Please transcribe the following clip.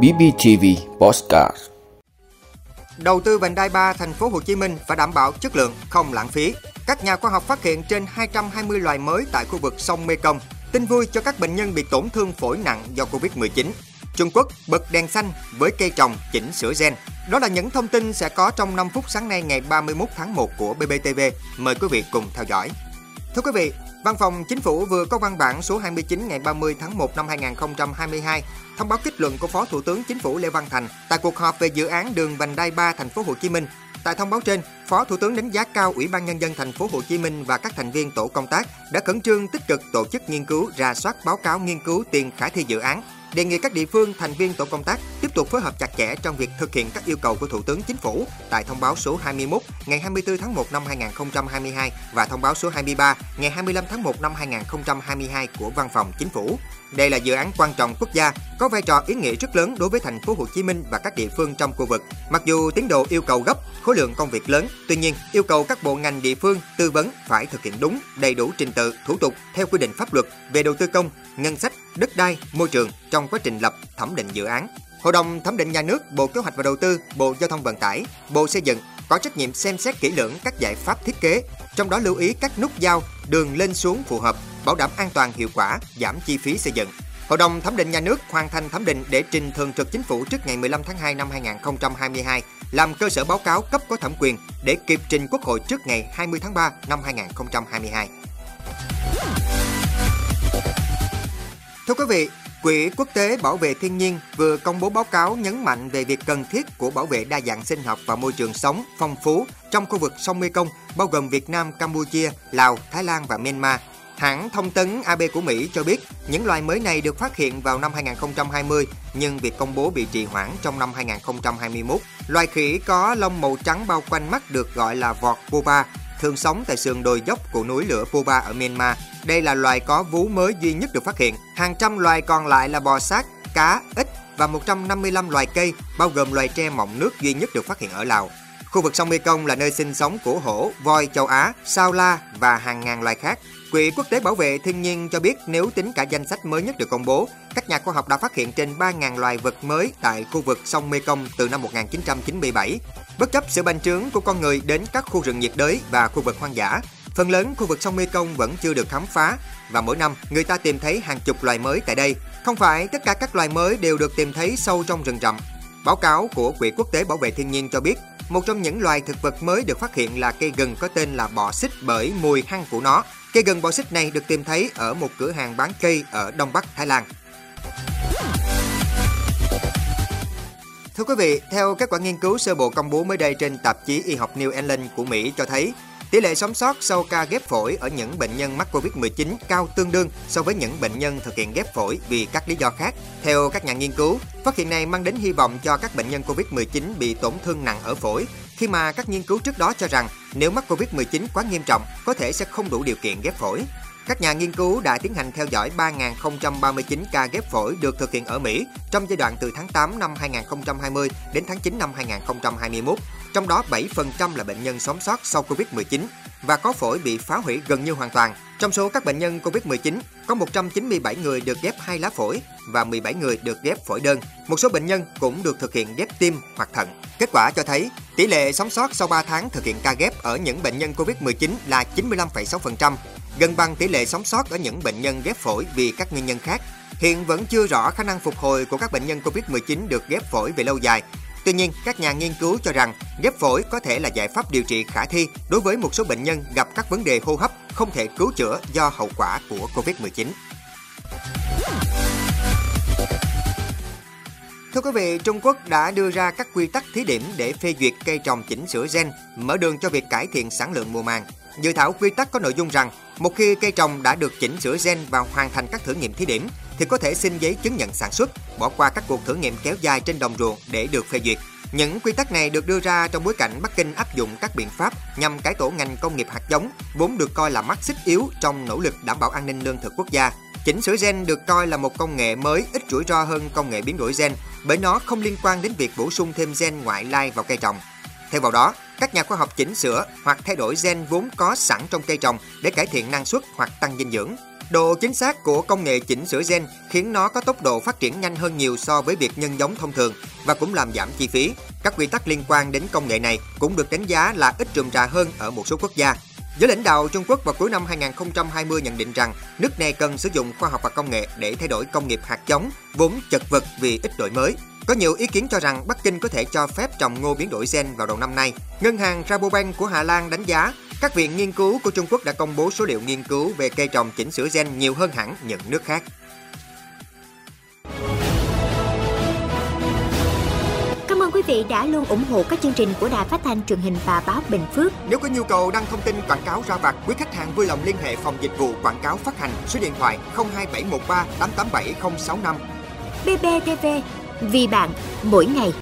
BBTV Postcard Đầu tư vành đai 3 thành phố Hồ Chí Minh phải đảm bảo chất lượng, không lãng phí. Các nhà khoa học phát hiện trên 220 loài mới tại khu vực sông Mekong. Tin vui cho các bệnh nhân bị tổn thương phổi nặng do Covid-19. Trung Quốc bật đèn xanh với cây trồng chỉnh sửa gen. Đó là những thông tin sẽ có trong 5 phút sáng nay ngày 31 tháng 1 của BBTV. Mời quý vị cùng theo dõi. Thưa quý vị, Văn phòng Chính phủ vừa có văn bản số 29 ngày 30 tháng 1 năm 2022 thông báo kết luận của Phó Thủ tướng Chính phủ Lê Văn Thành tại cuộc họp về dự án đường vành đai 3 thành phố Hồ Chí Minh. Tại thông báo trên, Phó Thủ tướng đánh giá cao Ủy ban nhân dân thành phố Hồ Chí Minh và các thành viên tổ công tác đã khẩn trương tích cực tổ chức nghiên cứu, ra soát báo cáo nghiên cứu tiền khả thi dự án, đề nghị các địa phương thành viên tổ công tác tiếp tục phối hợp chặt chẽ trong việc thực hiện các yêu cầu của Thủ tướng Chính phủ tại thông báo số 21 ngày 24 tháng 1 năm 2022 và thông báo số 23 ngày 25 tháng 1 năm 2022 của Văn phòng Chính phủ. Đây là dự án quan trọng quốc gia, có vai trò ý nghĩa rất lớn đối với thành phố Hồ Chí Minh và các địa phương trong khu vực. Mặc dù tiến độ yêu cầu gấp, khối lượng công việc lớn, tuy nhiên yêu cầu các bộ ngành địa phương tư vấn phải thực hiện đúng, đầy đủ trình tự, thủ tục theo quy định pháp luật về đầu tư công, ngân sách, đất đai, môi trường trong quá trình lập thẩm định dự án. Hội đồng thẩm định nhà nước, Bộ Kế hoạch và Đầu tư, Bộ Giao thông Vận tải, Bộ Xây dựng có trách nhiệm xem xét kỹ lưỡng các giải pháp thiết kế, trong đó lưu ý các nút giao, đường lên xuống phù hợp, bảo đảm an toàn hiệu quả, giảm chi phí xây dựng. Hội đồng thẩm định nhà nước hoàn thành thẩm định để trình thường trực chính phủ trước ngày 15 tháng 2 năm 2022, làm cơ sở báo cáo cấp có thẩm quyền để kịp trình Quốc hội trước ngày 20 tháng 3 năm 2022. Thưa quý vị, Quỹ Quốc tế Bảo vệ Thiên nhiên vừa công bố báo cáo nhấn mạnh về việc cần thiết của bảo vệ đa dạng sinh học và môi trường sống phong phú trong khu vực sông Mekong, bao gồm Việt Nam, Campuchia, Lào, Thái Lan và Myanmar. Hãng thông tấn AB của Mỹ cho biết những loài mới này được phát hiện vào năm 2020 nhưng việc công bố bị trì hoãn trong năm 2021. Loài khỉ có lông màu trắng bao quanh mắt được gọi là vọt Popa, thường sống tại sườn đồi dốc của núi lửa Popa ở Myanmar. Đây là loài có vú mới duy nhất được phát hiện. Hàng trăm loài còn lại là bò sát, cá, ếch và 155 loài cây, bao gồm loài tre mọng nước duy nhất được phát hiện ở Lào. Khu vực sông Mekong là nơi sinh sống của hổ, voi châu Á, sao la và hàng ngàn loài khác. Quỹ Quốc tế Bảo vệ Thiên nhiên cho biết nếu tính cả danh sách mới nhất được công bố, các nhà khoa học đã phát hiện trên 3.000 loài vật mới tại khu vực sông Mekong từ năm 1997. Bất chấp sự bành trướng của con người đến các khu rừng nhiệt đới và khu vực hoang dã, phần lớn khu vực sông Mekong vẫn chưa được khám phá và mỗi năm người ta tìm thấy hàng chục loài mới tại đây. Không phải tất cả các loài mới đều được tìm thấy sâu trong rừng rậm. Báo cáo của Quỹ Quốc tế Bảo vệ Thiên nhiên cho biết, một trong những loài thực vật mới được phát hiện là cây gừng có tên là bọ xích bởi mùi hăng của nó. Cây gừng bọ xích này được tìm thấy ở một cửa hàng bán cây ở Đông Bắc Thái Lan. Thưa quý vị, theo kết quả nghiên cứu sơ bộ công bố mới đây trên tạp chí y học New England của Mỹ cho thấy, tỷ lệ sống sót sau ca ghép phổi ở những bệnh nhân mắc Covid-19 cao tương đương so với những bệnh nhân thực hiện ghép phổi vì các lý do khác. Theo các nhà nghiên cứu, phát hiện này mang đến hy vọng cho các bệnh nhân Covid-19 bị tổn thương nặng ở phổi, khi mà các nghiên cứu trước đó cho rằng nếu mắc Covid-19 quá nghiêm trọng, có thể sẽ không đủ điều kiện ghép phổi. Các nhà nghiên cứu đã tiến hành theo dõi 3.039 ca ghép phổi được thực hiện ở Mỹ trong giai đoạn từ tháng 8 năm 2020 đến tháng 9 năm 2021. Trong đó 7% là bệnh nhân sống sót sau Covid-19 và có phổi bị phá hủy gần như hoàn toàn. Trong số các bệnh nhân Covid-19, có 197 người được ghép hai lá phổi và 17 người được ghép phổi đơn. Một số bệnh nhân cũng được thực hiện ghép tim hoặc thận. Kết quả cho thấy tỷ lệ sống sót sau 3 tháng thực hiện ca ghép ở những bệnh nhân Covid-19 là 95,6%, gần bằng tỷ lệ sống sót ở những bệnh nhân ghép phổi vì các nguyên nhân khác. Hiện vẫn chưa rõ khả năng phục hồi của các bệnh nhân Covid-19 được ghép phổi về lâu dài. Tuy nhiên, các nhà nghiên cứu cho rằng ghép phổi có thể là giải pháp điều trị khả thi đối với một số bệnh nhân gặp các vấn đề hô hấp không thể cứu chữa do hậu quả của Covid-19. Thưa quý vị, Trung Quốc đã đưa ra các quy tắc thí điểm để phê duyệt cây trồng chỉnh sửa gen, mở đường cho việc cải thiện sản lượng mùa màng. Dự thảo quy tắc có nội dung rằng, một khi cây trồng đã được chỉnh sửa gen và hoàn thành các thử nghiệm thí điểm, thì có thể xin giấy chứng nhận sản xuất, bỏ qua các cuộc thử nghiệm kéo dài trên đồng ruộng để được phê duyệt. Những quy tắc này được đưa ra trong bối cảnh Bắc Kinh áp dụng các biện pháp nhằm cải tổ ngành công nghiệp hạt giống, vốn được coi là mắt xích yếu trong nỗ lực đảm bảo an ninh lương thực quốc gia. Chỉnh sửa gen được coi là một công nghệ mới ít rủi ro hơn công nghệ biến đổi gen bởi nó không liên quan đến việc bổ sung thêm gen ngoại lai vào cây trồng. theo vào đó, các nhà khoa học chỉnh sửa hoặc thay đổi gen vốn có sẵn trong cây trồng để cải thiện năng suất hoặc tăng dinh dưỡng. Độ chính xác của công nghệ chỉnh sửa gen khiến nó có tốc độ phát triển nhanh hơn nhiều so với việc nhân giống thông thường và cũng làm giảm chi phí. Các quy tắc liên quan đến công nghệ này cũng được đánh giá là ít trùm trà hơn ở một số quốc gia. Giới lãnh đạo Trung Quốc vào cuối năm 2020 nhận định rằng nước này cần sử dụng khoa học và công nghệ để thay đổi công nghiệp hạt giống, vốn chật vật vì ít đổi mới. Có nhiều ý kiến cho rằng Bắc Kinh có thể cho phép trồng ngô biến đổi gen vào đầu năm nay. Ngân hàng Rabobank của Hà Lan đánh giá các viện nghiên cứu của Trung Quốc đã công bố số liệu nghiên cứu về cây trồng chỉnh sửa gen nhiều hơn hẳn những nước khác. Cảm ơn quý vị đã luôn ủng hộ các chương trình của Đài Phát thanh truyền hình và báo Bình Phước. Nếu có nhu cầu đăng thông tin quảng cáo ra vặt, quý khách hàng vui lòng liên hệ phòng dịch vụ quảng cáo phát hành số điện thoại 02713 887065. BBTV, vì bạn, mỗi ngày.